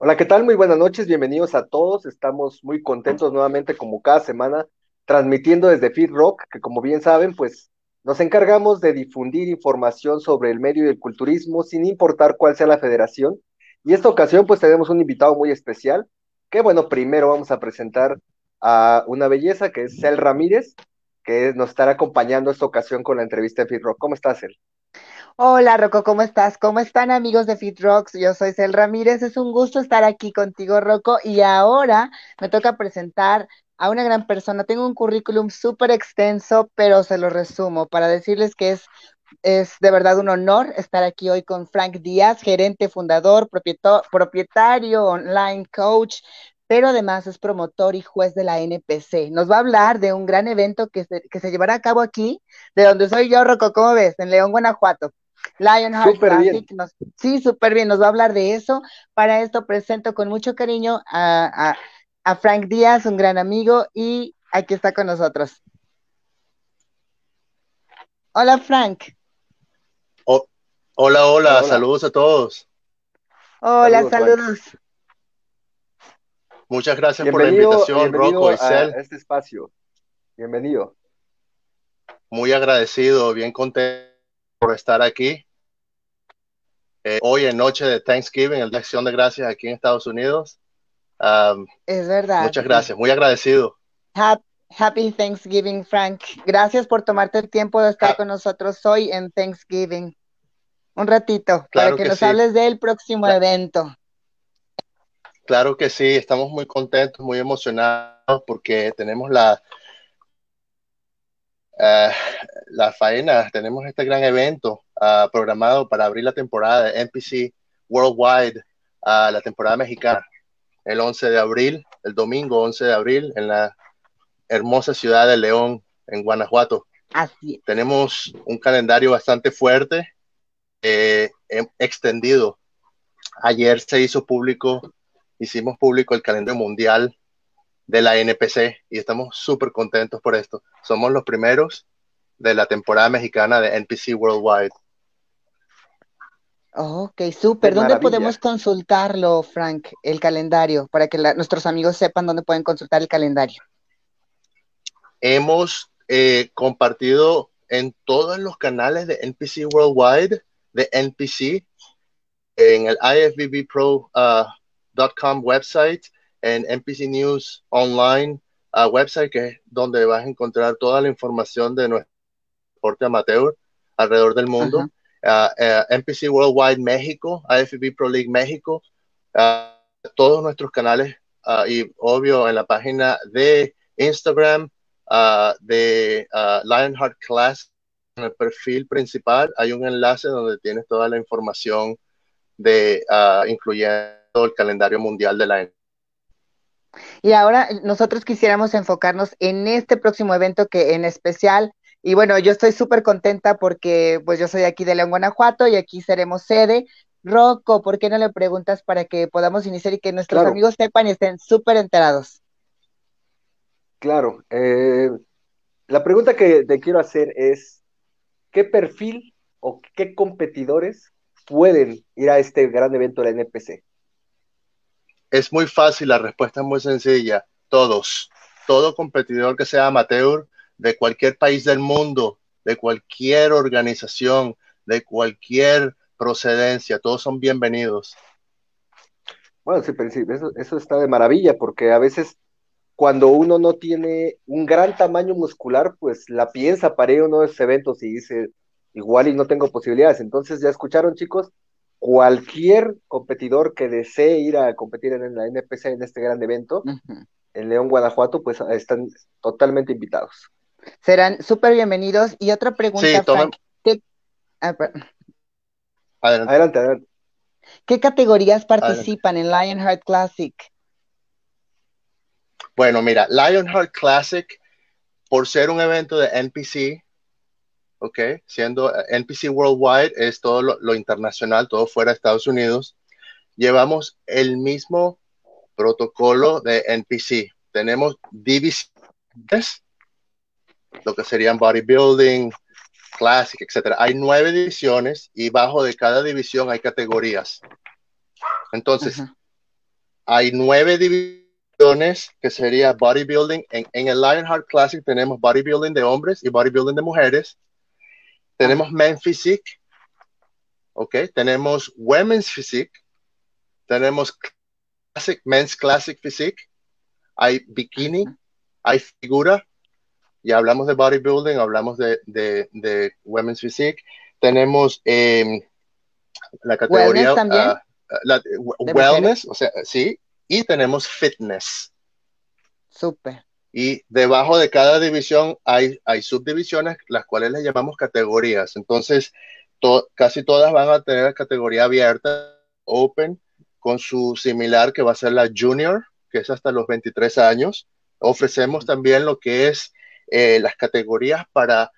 Hola, ¿qué tal? Muy buenas noches, bienvenidos a todos. Estamos muy contentos nuevamente como cada semana transmitiendo desde Fit Rock, que como bien saben, pues nos encargamos de difundir información sobre el medio y el culturismo sin importar cuál sea la federación. Y esta ocasión pues tenemos un invitado muy especial, que bueno, primero vamos a presentar a una belleza que es Cel Ramírez, que nos estará acompañando esta ocasión con la entrevista de Fit Rock. ¿Cómo estás, Cel? Hola Rocco, ¿cómo estás? ¿Cómo están amigos de Fit Rocks? Yo soy Cel Ramírez, es un gusto estar aquí contigo Rocco y ahora me toca presentar a una gran persona. Tengo un currículum súper extenso, pero se lo resumo para decirles que es, es de verdad un honor estar aquí hoy con Frank Díaz, gerente, fundador, propietario, online coach, pero además es promotor y juez de la NPC. Nos va a hablar de un gran evento que se, que se llevará a cabo aquí, de donde soy yo, Rocco, ¿cómo ves? En León, Guanajuato. Lionheart Classic. sí, súper bien, nos va a hablar de eso. Para esto presento con mucho cariño a, Frank Díaz, un gran amigo, y aquí está con nosotros. Hola, Frank. hola, hola, saludos a todos. Hola, saludos. Muchas gracias por la invitación, Rocco y Cel. este espacio. Bienvenido. Muy agradecido, bien contento por estar aquí. Eh, hoy en noche de Thanksgiving, el de Acción de Gracias aquí en Estados Unidos. es verdad. Muchas gracias, muy agradecido. Happy, Thanksgiving, Frank. Gracias por tomarte el tiempo de estar con nosotros hoy en Thanksgiving. Un ratito, para que, nos hables del próximo evento. Claro que sí, estamos muy contentos, muy emocionados porque tenemos la, uh, la faena, tenemos este gran evento uh, programado para abrir la temporada de NPC Worldwide, uh, la temporada mexicana, el 11 de abril, el domingo 11 de abril, en la hermosa ciudad de León, en Guanajuato. Así Tenemos un calendario bastante fuerte, eh, em, extendido. Ayer se hizo público, hicimos público el calendario mundial de la NPC y estamos súper contentos por esto. Somos los primeros de la temporada mexicana de NPC Worldwide. ok, súper. ¿Dónde podemos consultarlo, Frank, el calendario, para que nuestros amigos sepan dónde pueden consultar el calendario? Hemos eh, compartido en todos los canales de NPC Worldwide, de NPC, en el ifbbpro.com uh, website, en NPC News Online uh, website, que es donde vas a encontrar toda la información de nuestro deporte amateur alrededor del mundo. Uh, uh, NPC Worldwide México, AFB Pro League México, todos nuestros canales y obvio en la página de Instagram de Lionheart Class, en el perfil principal hay un enlace donde tienes toda la información de incluyendo el calendario mundial de la y ahora nosotros quisiéramos enfocarnos en este próximo evento que en especial, y bueno, yo estoy súper contenta porque pues yo soy aquí de León, Guanajuato y aquí seremos sede. Rocco, ¿por qué no le preguntas para que podamos iniciar y que nuestros amigos sepan y estén súper enterados? Claro. Eh, la pregunta que te quiero hacer es, ¿qué perfil o qué competidores pueden ir a este gran evento de la NPC? Es muy fácil, la respuesta es muy sencilla. Todos, todo competidor que sea amateur de cualquier país del mundo, de cualquier organización, de cualquier procedencia, todos son bienvenidos. Bueno, sí, eso, eso está de maravilla, porque a veces cuando uno no tiene un gran tamaño muscular, pues la piensa para ir a uno de esos eventos y dice, igual y no tengo posibilidades. Entonces, ya escucharon, chicos, cualquier competidor que desee ir a competir en la NPC en este gran evento, en León, Guanajuato, pues están totalmente invitados. Serán súper bienvenidos. Y otra pregunta, Frank, ah, adelante. adelante, ¿Qué categorías participan en Lionheart Classic? Bueno, mira, Lionheart Classic, por ser un evento de NPC, ¿ok? Siendo eh, NPC Worldwide es todo lo, internacional, todo fuera de Estados Unidos. Llevamos el mismo protocolo de NPC. Tenemos divisiones, lo que serían bodybuilding, classic, etc. Hay nueve divisiones y bajo de cada división hay categorías. Entonces, hay nueve divisiones que sería bodybuilding. En, en el Lionheart Classic tenemos bodybuilding de hombres y bodybuilding de mujeres. Tenemos men physique, ok. Tenemos women's physique. Tenemos classic, men's classic physique. Hay bikini, hay figura. Ya hablamos de bodybuilding, hablamos de, de, de women's physique. Tenemos eh, la categoría Wellness también. ah, la- wellness, o sea, sí, y tenemos fitness. Súper. Y debajo de cada división hay, hay subdivisiones, las cuales les llamamos categorías. Entonces, to- casi todas van a tener categoría abierta, open, con su similar que va a ser la junior, que es hasta los 23 años. Ofrecemos también lo que es eh, las categorías para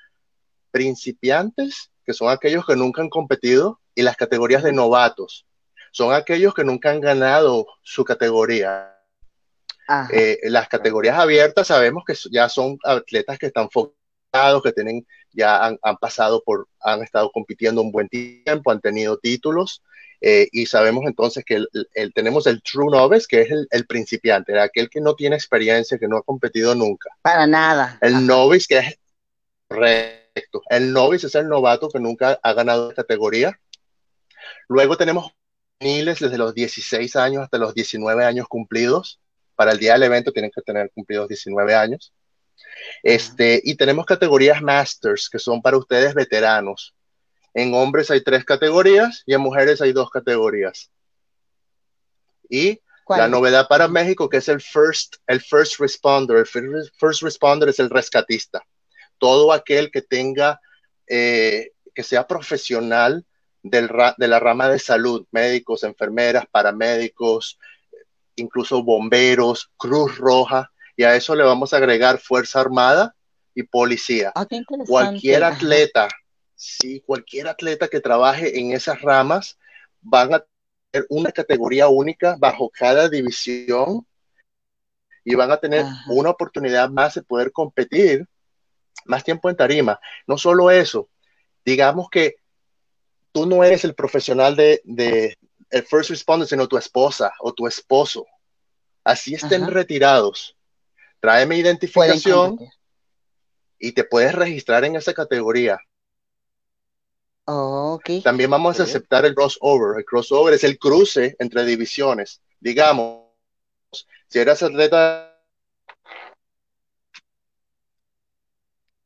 principiantes, que son aquellos que nunca han competido, y las categorías de novatos. Son aquellos que nunca han ganado su categoría. Eh, las categorías abiertas sabemos que ya son atletas que están focados, que tienen, ya han, han pasado por, han estado compitiendo un buen tiempo, han tenido títulos, eh, y sabemos entonces que el, el- tenemos el true novice, que es el, el principiante, aquel que no tiene experiencia, que no ha competido nunca. Para nada. El Ajá. novice, que es correcto. El novice es el novato que nunca ha ganado categoría. Luego tenemos juveniles desde los 16 años hasta los 19 años cumplidos. Para el día del evento tienen que tener cumplidos 19 años. Este, y tenemos categorías masters, que son para ustedes veteranos. En hombres hay tres categorías y en mujeres hay dos categorías. Y la novedad para México, que es el first, el first responder. El fir- first responder es el rescatista. Todo aquel que tenga, eh, que sea profesional del ra- de la rama de salud, médicos, enfermeras, paramédicos, incluso bomberos, Cruz Roja, y a eso le vamos a agregar Fuerza Armada y Policía. Ah. Cualquier atleta, sí, cualquier atleta que trabaje en esas ramas van a tener una categoría única bajo cada división y van a tener Ajá. una oportunidad más de poder competir más tiempo en tarima. No solo eso, digamos que tú no eres el profesional de, de el first responder, sino tu esposa o tu esposo. Así estén Ajá. retirados. Tráeme identificación y te puedes registrar en esa categoría. Oh, ok. También vamos a aceptar el crossover. El crossover es el cruce entre divisiones. Digamos, si eras atleta,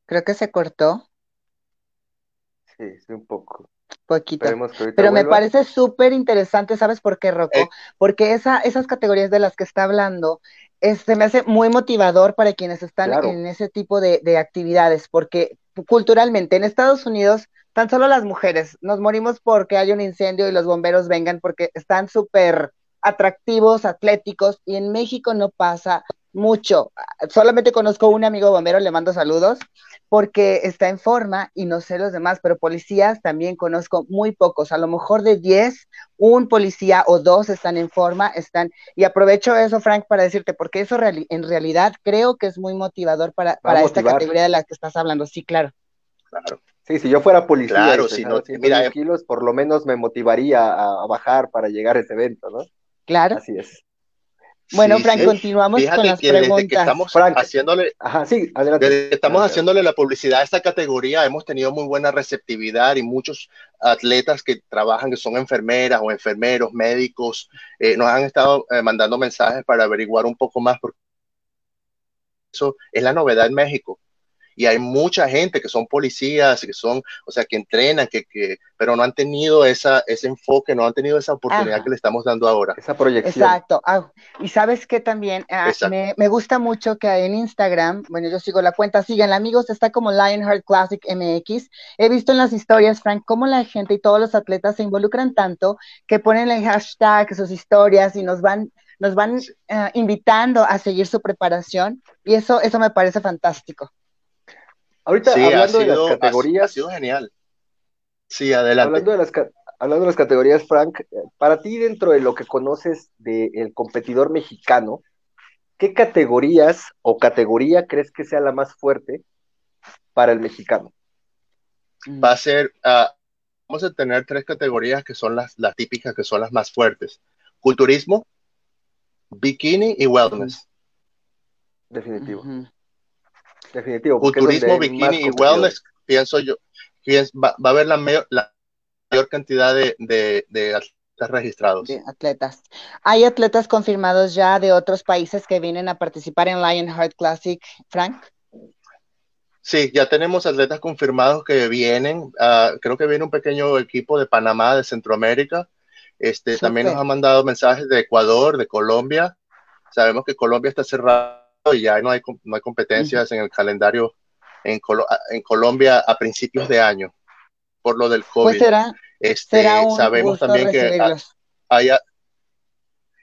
Creo que se cortó Sí, sí, un poco. Poquito. Pero me vuelva. parece súper interesante, ¿sabes por qué, Rocco? Eh. Porque esa, esas categorías de las que está hablando, es- se me hace muy motivador para quienes están Claro. en ese tipo de, de actividades, porque culturalmente en Estados Unidos, tan solo las mujeres nos morimos porque hay un incendio y los bomberos vengan porque están súper atractivos, atléticos, y en México no pasa mucho. Solamente conozco un amigo bombero, le mando saludos, porque está en forma y no sé los demás, pero policías también conozco muy pocos, a lo mejor de 10, un policía o dos están en forma, están, y aprovecho eso, Frank, para decirte, porque eso reali- en realidad creo que es muy motivador para, para esta motivar. categoría de la que estás hablando, sí, claro. claro, Sí, si yo fuera policía Claro, si no- 110 mira, eh. kilos, por lo menos me motivaría a, a bajar para llegar a ese evento, ¿no? Claro. Así es. Bueno, Sí, Frank, sí. continuamos Fíjate con las que desde que preguntas. estamos Frank. haciéndole, Ajá, sí, adelante. Desde que estamos haciéndole la publicidad a esta categoría, hemos tenido muy buena receptividad y muchos atletas que trabajan, que son enfermeras o enfermeros, médicos, eh, nos han estado eh, mandando mensajes para averiguar un poco más, porque eso es la novedad en México. Y hay mucha gente que son policías, que son, o sea, que entrenan, que, que pero no han tenido esa, ese enfoque, no han tenido esa oportunidad Ajá. que le estamos dando ahora. Esa proyección. Exacto. Ah, y sabes que también ah, me, me gusta mucho que en Instagram, bueno, yo sigo la cuenta, síganla amigos, está como Lionheart Classic MX. He visto en las historias, Frank, cómo la gente y todos los atletas se involucran tanto que ponen el hashtag, sus historias y nos van, nos van Sí. ah, invitando a seguir su preparación. Y eso, eso me parece fantástico. Ahorita Sí, ha hablando de las categorías, ha sido genial. Sí, adelante. hablando de las, hablando de las categorías, Frank, eh, para ti dentro de lo que conoces del competidor mexicano, ¿qué categorías o categoría crees que sea la más fuerte para el mexicano? va a ser, ah, vamos a tener tres categorías que son las, las típicas, que son las más fuertes. Culturismo, bikini y wellness. Definitivo. Definitivo. más bikini y wellness, pienso yo, pienso- va, va a haber la, mayor- la mayor cantidad de, de, de atletas registrados. de atletas. ¿Hay atletas confirmados ya de otros países que vienen a participar en Lionheart Classic, Frank? Sí, ya tenemos atletas confirmados que vienen. ah, creo que viene un pequeño equipo de Panamá, de Centroamérica. Este, también nos han mandado mensajes de Ecuador, de Colombia. Sabemos que Colombia está cerrado y ya no hay, no hay competencias en el calendario en, Colo- en Colombia a principios de año por lo del COVID. Pues será, Este, será un sabemos gusto también que haya,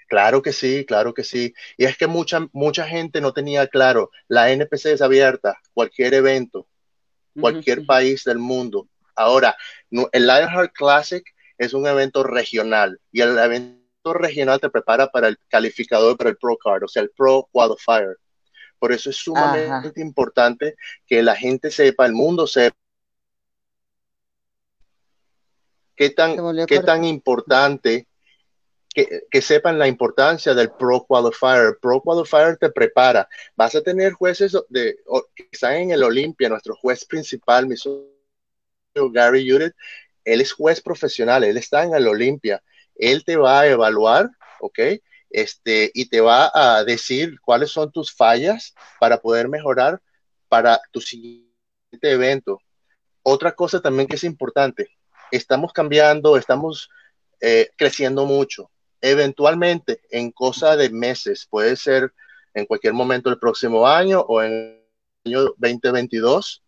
claro que sí, claro que sí. Y es que mucha, mucha gente no tenía claro, la NPC es abierta, cualquier evento, cualquier Ujú, país del mundo. Ahora, el Lionheart Classic es un evento regional y el evento regional te prepara para el calificador, para el Pro Card, o sea, el Pro Qualifier. Por eso es sumamente importante que la gente sepa, el mundo sepa qué tan, qué tan importante, que, que sepan la importancia del Pro Qualifier. El Pro Qualifier te prepara. Vas a tener jueces de, que están en el Olimpia, nuestro juez principal, mi socio Gary Judith, él es juez profesional, él está en el Olimpia. Él te va a evaluar, ¿ok? Este, y te va a decir cuáles son tus fallas para poder mejorar para tu siguiente evento. Otra cosa también que es importante, estamos cambiando, estamos eh, creciendo mucho. Eventualmente, en cosa de meses, puede ser en cualquier momento del próximo año o en el año 2022,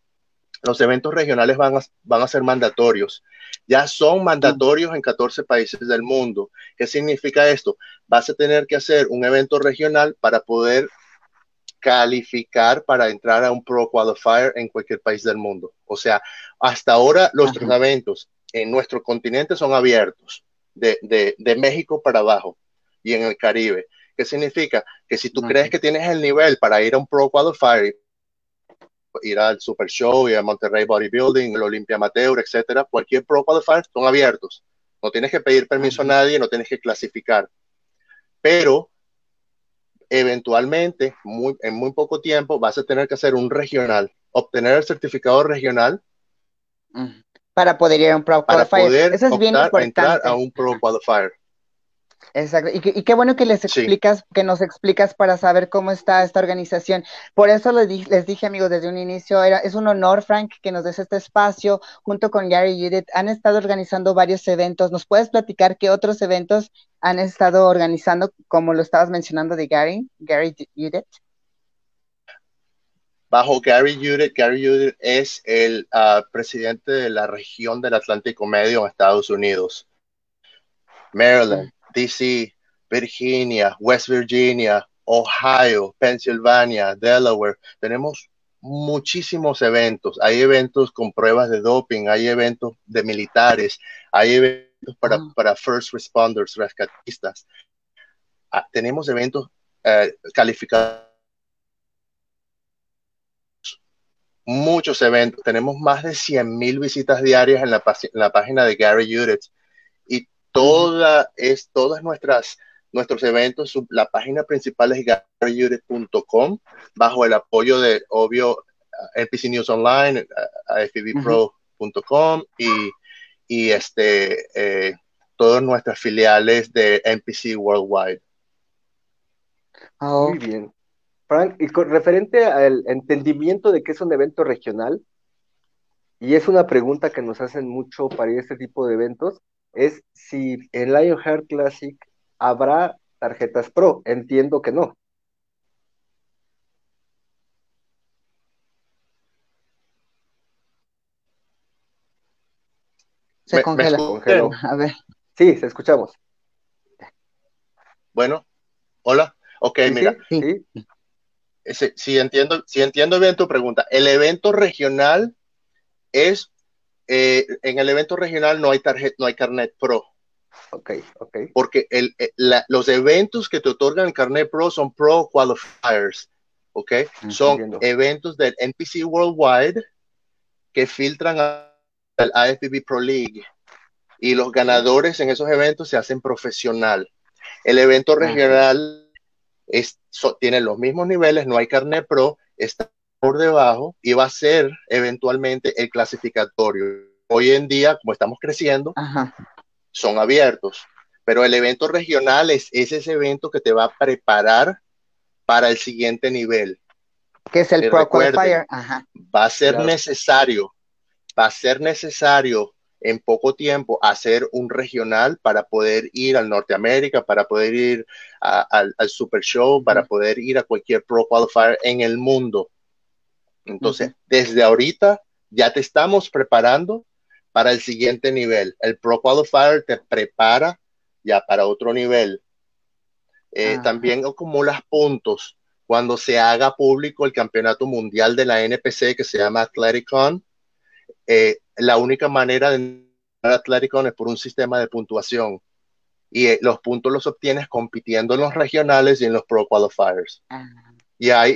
los eventos regionales van a, van a ser mandatorios. Ya son mandatorios en 14 países del mundo. ¿Qué significa esto? Vas a tener que hacer un evento regional para poder calificar para entrar a un Pro Qualifier en cualquier país del mundo. O sea, hasta ahora los eventos en nuestro continente son abiertos, de, de, de México para abajo y en el Caribe. ¿Qué significa? Que si tú Ajá. crees que tienes el nivel para ir a un Pro Qualifier, ir al Super Show y a Monterrey Bodybuilding, el Olympia Amateur, etcétera, cualquier Pro Qualifier son abiertos. No tienes que pedir permiso a nadie, no tienes que clasificar. Pero eventualmente, muy, en muy poco tiempo, vas a tener que hacer un regional, obtener el certificado regional. Para poder ir a un Pro para Qualifier. poder Eso es bien a entrar importante. a un Pro Qualifier. Exacto. Y, qué- y qué bueno que les Sí. explicas, que nos explicas para saber cómo está esta organización. Por eso les, di- les dije, amigos, desde un inicio, era, es un honor, Frank, que nos des este espacio junto con Gary y Judith. Han estado organizando varios eventos. ¿Nos puedes platicar qué otros eventos han estado organizando, como lo estabas mencionando de Gary, Gary Judith? Bajo Gary Judith, Gary Judith es el ah, presidente de la región del Atlántico Medio en Estados Unidos. Maryland, DC, Virginia, West Virginia, Ohio, Pennsylvania, Delaware. Tenemos muchísimos eventos. Hay eventos con pruebas de doping, hay eventos de militares, hay eventos para, Ah. para first responders, rescatistas. Ah, tenemos eventos eh, calificados. Muchos eventos. Tenemos más de 100 mil visitas diarias en la, en la página de Gary Judith. Toda es, todas nuestras nuestros eventos, su- la página principal es garyjudith.com, bajo el apoyo de, obvio, NPC News Online, afbpro.com y, y este, eh, todas nuestras filiales de NPC Worldwide. Oh, Muy bien. Frank, y con referente al entendimiento de que es un evento regional, y es una pregunta que nos hacen mucho para ir a este tipo de eventos, es si en Lionheart Classic habrá tarjetas Pro. Entiendo que no. se Me- congela. Congeló. A ver. Sí, se escuchamos. Bueno, hola. Ok, Sí, mira, sí, Sí. sí. si, si entiendo, si entiendo bien tu pregunta, el evento regional es, eh, en el evento regional no hay tarjeta, no hay carnet pro. Ok, ok. porque el, eh, la- los eventos que te otorgan el carnet pro son pro qualifiers, ¿ok? Son Entiendo. eventos del NPC Worldwide que filtran al IFBB Pro League y los ganadores en esos eventos se hacen profesional. El evento regional es, tiene los mismos niveles, no hay carnet pro, está por debajo y va a ser eventualmente el clasificatorio. Hoy en día, como estamos creciendo, son abiertos, pero el evento regional es, ese evento que te va a preparar para el siguiente nivel. Que es el Pro Qualifier. Va a ser necesario, va a ser necesario en poco tiempo hacer un regional para poder ir al Norteamérica, para poder ir al, Super Show, para poder ir a cualquier Pro Qualifier en el mundo. Entonces, desde ahorita ya te estamos preparando para el siguiente nivel. El Pro Qualifier te prepara ya para otro nivel. Eh, también acumulas puntos cuando se haga público el campeonato mundial de la NPC que se llama Athleticon. Eh, la única manera de Athleticon es por un sistema de puntuación y eh, los puntos los obtienes compitiendo en los regionales y en los Pro Qualifiers. Ah, y hay,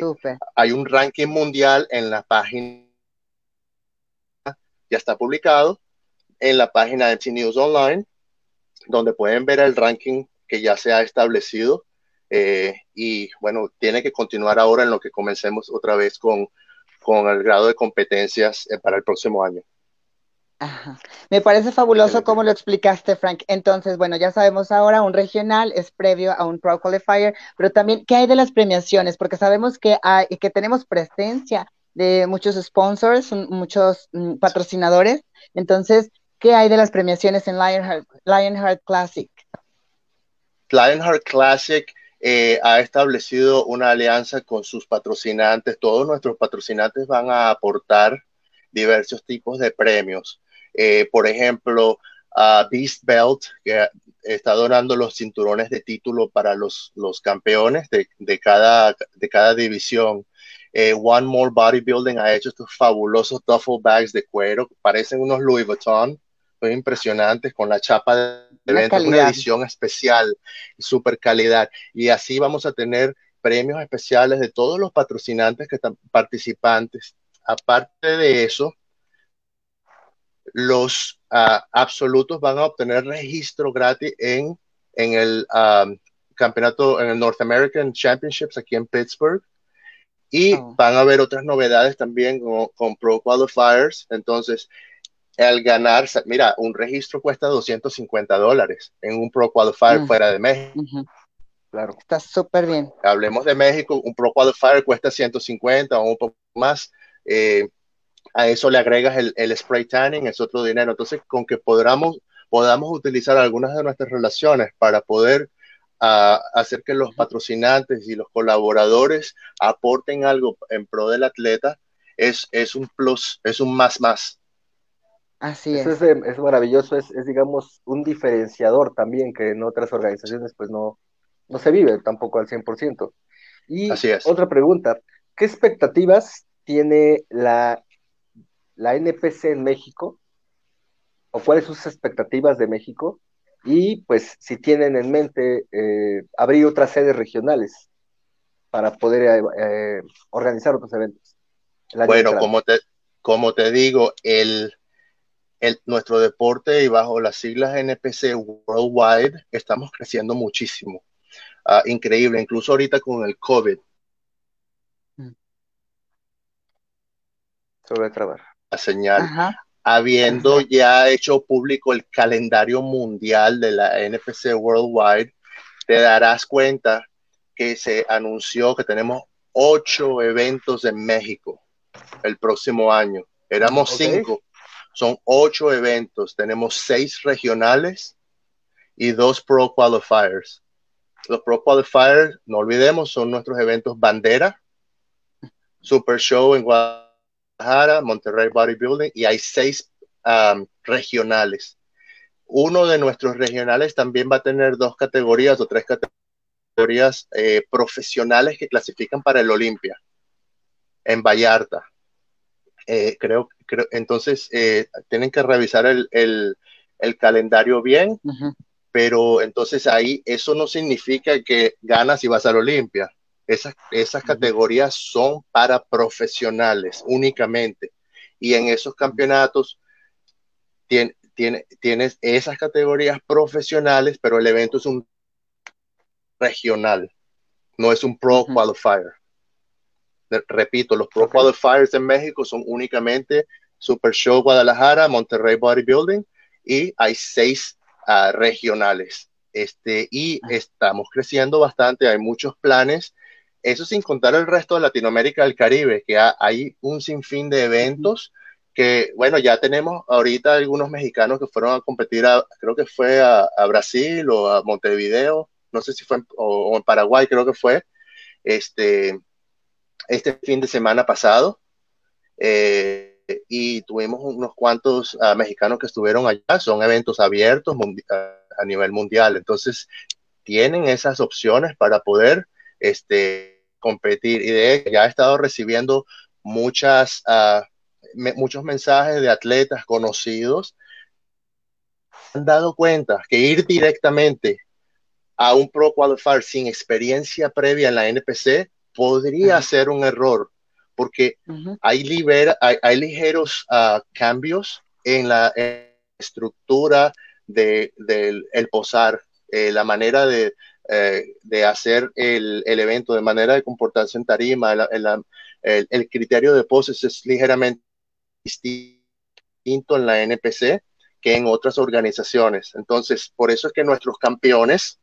hay un ranking mundial en la página, ya está publicado, en la página de T-News Online, donde pueden ver el ranking que ya se ha establecido. Eh, y bueno, tiene que continuar ahora en lo que comencemos otra vez con, con el grado de competencias eh, para el próximo año. Me parece fabuloso cómo lo explicaste, Frank. Entonces, bueno, ya sabemos ahora, un regional es previo a un Pro Qualifier, pero también, ¿qué hay de las premiaciones? Porque sabemos que, hay, que tenemos presencia de muchos sponsors, muchos mm, patrocinadores. Entonces, ¿qué hay de las premiaciones en Lionheart, Lionheart Classic? Lionheart Classic eh, ha establecido una alianza con sus patrocinantes. Todos nuestros patrocinantes van a aportar diversos tipos de premios. Eh, por ejemplo, Beast Belt, que está donando los cinturones de título para los, los campeones de, de, cada, de cada división. Eh, One More Bodybuilding ha hecho estos fabulosos duffel bags de cuero, parecen unos Louis Vuitton, son impresionantes con la chapa de evento, una edición especial, super calidad. Y así vamos a tener premios especiales de todos los patrocinantes que están participantes. Aparte de eso, los ah, absolutos van a obtener registro gratis en, en el campeonato, en el North American Championships aquí en Pittsburgh. Y oh. van a haber otras novedades también con, Pro Qualifiers. Entonces, al ganar, mira, un registro cuesta 250 dólares en un Pro Qualifier mm. fuera de México. Claro. Está súper bien. Hablemos de México, un Pro Qualifier cuesta 150 o un poco más. Eh, a eso le agregas el, spray tanning, es otro dinero. Entonces, con que podamos, podamos utilizar algunas de nuestras relaciones para poder hacer que los patrocinantes y los colaboradores aporten algo en pro del atleta, es, es un plus, es un más más. Así es. es. maravilloso, es, digamos un diferenciador también que en otras organizaciones pues no, no se vive tampoco al 100%. Y Así es. otra pregunta, ¿qué expectativas tiene la la NPC en México o cuáles son sus expectativas de México y pues si tienen en mente eh, abrir otras sedes regionales para poder eh, eh, organizar otros eventos. Bueno, como te, como te digo, el, el, nuestro deporte y bajo las siglas NPC Worldwide estamos creciendo muchísimo. Ah, increíble, incluso ahorita con el COVID. Mm. Sobre trabajar señal. Habiendo ya hecho público el calendario mundial de la NPC Worldwide, te darás cuenta que se anunció que tenemos ocho eventos en México el próximo año. Éramos cinco, son ocho eventos. Tenemos seis regionales y dos Pro Qualifiers. Los Pro Qualifiers, no olvidemos, son nuestros eventos bandera, Super Show en Guadalajara Monterrey Bodybuilding y hay seis um, regionales. Uno de nuestros regionales también va a tener dos categorías o tres categorías eh, profesionales que clasifican para el Olimpia en Vallarta. Eh, creo, creo, entonces eh, tienen que revisar el, calendario bien, pero entonces ahí eso no significa que ganas y vas al Olimpia esas, esas categorías son para profesionales únicamente. Y en esos campeonatos tienes esas categorías profesionales, pero el evento es un regional. no es un Pro Qualifier. Repito, los Pro Qualifiers en México son únicamente Super Show Guadalajara, Monterrey Bodybuilding y hay seis ah, regionales. Este, y estamos creciendo bastante, hay muchos planes. Eso sin contar el resto de Latinoamérica y el Caribe, que hay un sinfín de eventos que, bueno, ya tenemos ahorita algunos mexicanos que fueron a competir, creo que fue a, Brasil o a Montevideo, no sé si fue o, en Paraguay, creo que fue, este, este fin de semana pasado. Eh, y tuvimos unos cuantos ah, mexicanos que estuvieron allá, son eventos abiertos a nivel mundial, entonces tienen esas opciones para poder este, competir. Y de hecho ya he estado recibiendo muchas, uh, muchos mensajes de atletas conocidos. Han dado cuenta que ir directamente a un Pro Qualifier sin experiencia previa en la NPC podría ser un error porque hay, libera, hay, ligeros ah, cambios en la estructura del de, el posar, eh, la manera de, eh, de hacer el, el, evento, de manera de comportarse en tarima, el, el, criterio de poses es ligeramente distinto en la NPC que en otras organizaciones. Entonces, por eso es que nuestros campeones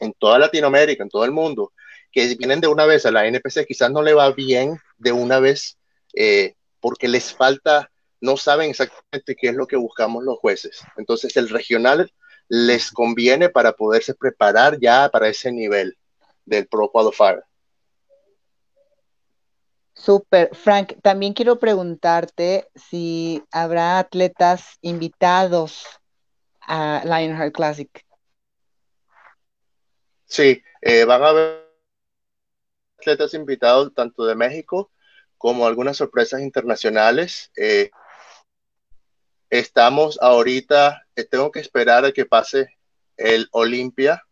en toda Latinoamérica, en todo el mundo, que vienen de una vez a la NPC, quizás no le va bien de una vez eh, porque les falta, no saben exactamente qué es lo que buscamos los jueces. Entonces el regional les conviene para poderse preparar ya para ese nivel del Pro Qualifier. Super, Frank, también quiero preguntarte si habrá atletas invitados a Lionheart Classic. Sí, eh, van a haber atletas invitados tanto de México como algunas sorpresas internacionales. Eh, estamos ahorita, eh, tengo que esperar a que pase el Olimpia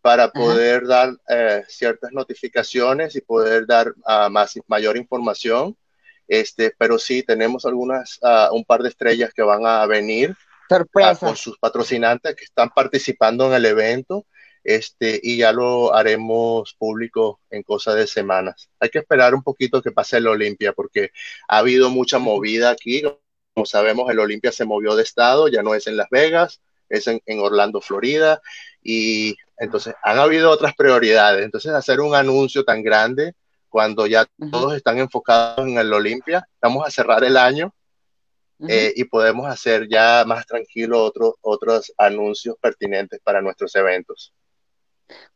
para poder dar eh, ciertas notificaciones y poder dar uh, más, mayor información. Este, pero sí, tenemos algunas, uh, un par de estrellas que van a venir uh, con sus patrocinantes que están participando en el evento este, y ya lo haremos público en cosa de semanas. Hay que esperar un poquito que pase el Olimpia porque ha habido mucha movida aquí. Como sabemos, el Olimpia se movió de estado, ya no es en Las Vegas, es en, Orlando, Florida, y entonces han habido otras prioridades. Entonces, hacer un anuncio tan grande cuando ya todos están enfocados en el Olimpia, vamos a cerrar el año eh, y podemos hacer ya más tranquilo otros otros anuncios pertinentes para nuestros eventos.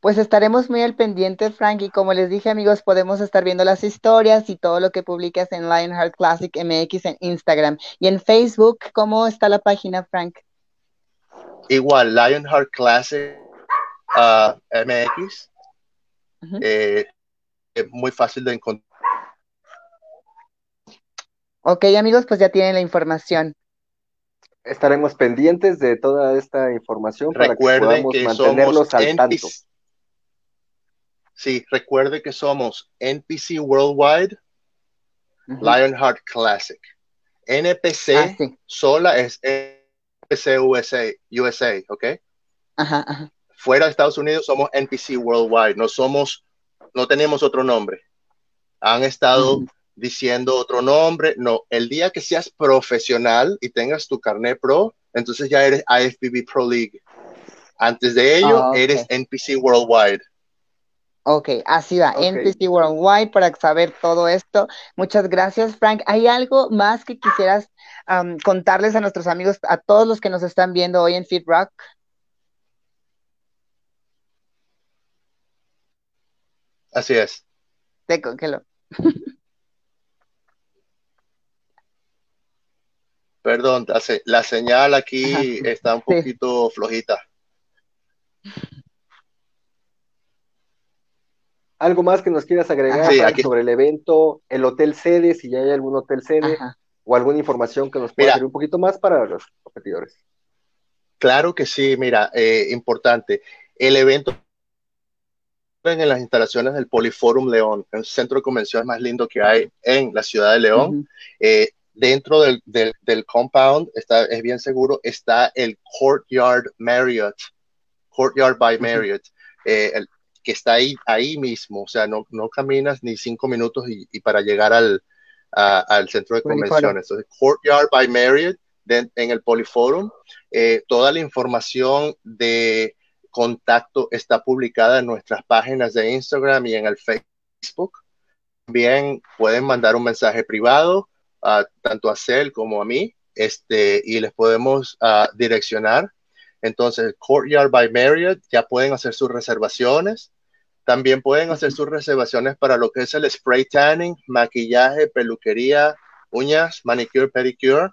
Pues estaremos muy al pendiente, Frank, y como les dije, amigos, podemos estar viendo las historias y todo lo que publicas en Lionheart Classic MX en Instagram. Y en Facebook, ¿cómo está la página, Frank? Igual, Lionheart Classic uh, MX. Eh, es muy fácil de encontrar. Ok, amigos, pues ya tienen la información estaremos pendientes de toda esta información para que podamos mantenerlos al tanto. Sí, recuerde que somos NPC Worldwide, Lionheart Classic. NPC ah, sola es NPC USA, USA ¿ok? Fuera de Estados Unidos somos NPC Worldwide, no somos, no tenemos otro nombre. Han estado diciendo otro nombre. No, el día que seas profesional y tengas tu carnet pro, entonces ya eres IFBB Pro League. Antes de ello, ah, eres NPC Worldwide. Ok, así va, NPC Worldwide para saber todo esto. Muchas gracias, Frank. ¿Hay algo más que quisieras contarles a nuestros amigos, a todos los que nos están viendo hoy en Fit Rock? Así es. Te congelo. Perdón, la, señal aquí está un poquito flojita. ¿Algo más que nos quieras agregar sobre el evento, el hotel sede, si ya hay algún hotel sede, o alguna información que nos pueda dar un poquito más para los competidores? Claro que sí, mira, eh, importante. El evento en las instalaciones del Poliforum León, el centro de convenciones más lindo que hay en la ciudad de León dentro del, del, compound, está, es bien seguro, está el Courtyard Marriott, Courtyard by Marriott. Eh, que está ahí, ahí mismo, o sea, no, no caminas ni cinco minutos y, para llegar al, al centro de convenciones. Entonces, Courtyard by Marriott, en el Poliforum, eh, toda la información de contacto está publicada en nuestras páginas de Instagram y en el Facebook. También pueden mandar un mensaje privado, tanto a Cel como a mí, este, y les podemos direccionar. Entonces, Courtyard by Marriott, ya pueden hacer sus reservaciones. También pueden hacer sus reservaciones para lo que es el spray tanning, maquillaje, peluquería, uñas, manicure, pedicure.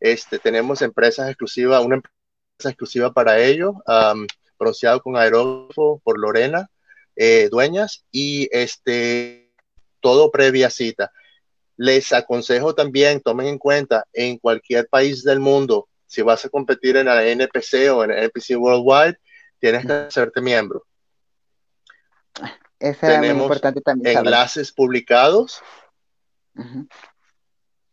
Este, tenemos empresas exclusivas, una empresa exclusiva para ello, bronceado con aerógrafo por Lorena eh, Dueñas y este, todo previa cita. Les aconsejo también, tomen en cuenta, en cualquier país del mundo, si vas a competir en la NPC o en el NPC Worldwide, tienes que hacerte miembro. Eso Tenemos muy importante también. Enlaces publicados.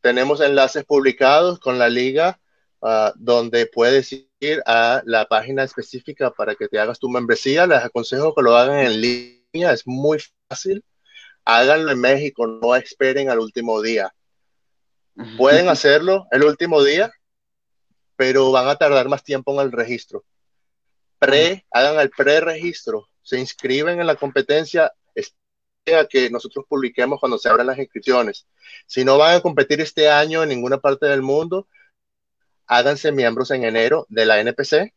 Tenemos enlaces publicados con la liga ah, donde puedes ir a la página específica para que te hagas tu membresía. Les aconsejo que lo hagan en línea, es muy fácil. Háganlo en México, no esperen al último día. Pueden hacerlo el último día, pero van a tardar más tiempo en el registro. Pre, hagan el pre-registro, se inscriben en la competencia, que nosotros publiquemos cuando se abran las inscripciones. Si no van a competir este año en ninguna parte del mundo, háganse miembros en enero de la NPC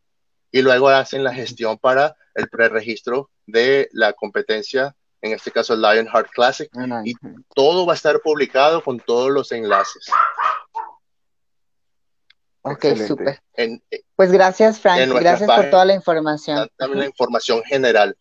y luego hacen la gestión para el preregistro de la competencia, en este caso el Lionheart Classic. Ah, y todo va a estar publicado con todos los enlaces. Ok, súper. Pues gracias, Frank. Gracias por toda la información. También la información general.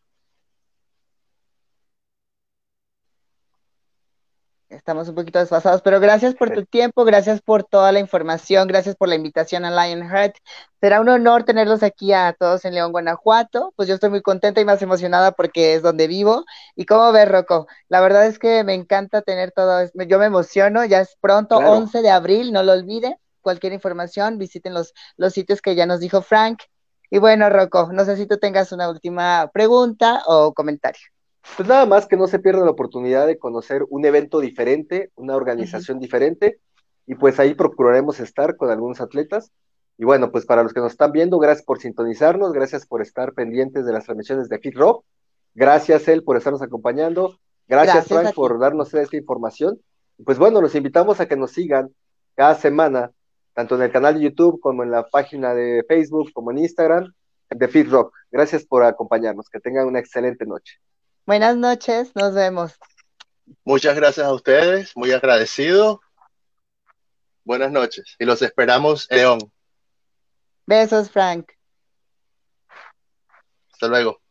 Estamos un poquito desfasados, pero gracias por tu tiempo, gracias por toda la información, gracias por la invitación a Lionheart. Será un honor tenerlos aquí a todos en León, Guanajuato. Pues yo estoy muy contenta y más emocionada porque es donde vivo. ¿Y cómo ves, Rocco? La verdad es que me encanta tener todo, yo me emociono, ya es pronto, 11 de abril, no lo olviden. Cualquier información, visiten los, los sitios que ya nos dijo Frank. Y bueno, Rocco, no sé si tú tengas una última pregunta o comentario. Pues nada más que no se pierda la oportunidad de conocer un evento diferente, una organización diferente, y pues ahí procuraremos estar con algunos atletas. Y bueno, pues para los que nos están viendo, gracias por sintonizarnos, gracias por estar pendientes de las transmisiones de Fit Rock, gracias él por estarnos acompañando, gracias, Frank por darnos esta información. Pues bueno, los invitamos a que nos sigan cada semana, tanto en el canal de YouTube como en la página de Facebook, como en Instagram, de Fit Rock. Gracias por acompañarnos, que tengan una excelente noche. Buenas noches, nos vemos. Muchas gracias a ustedes, muy agradecido. Buenas noches y los esperamos León. Besos, Frank. Hasta luego.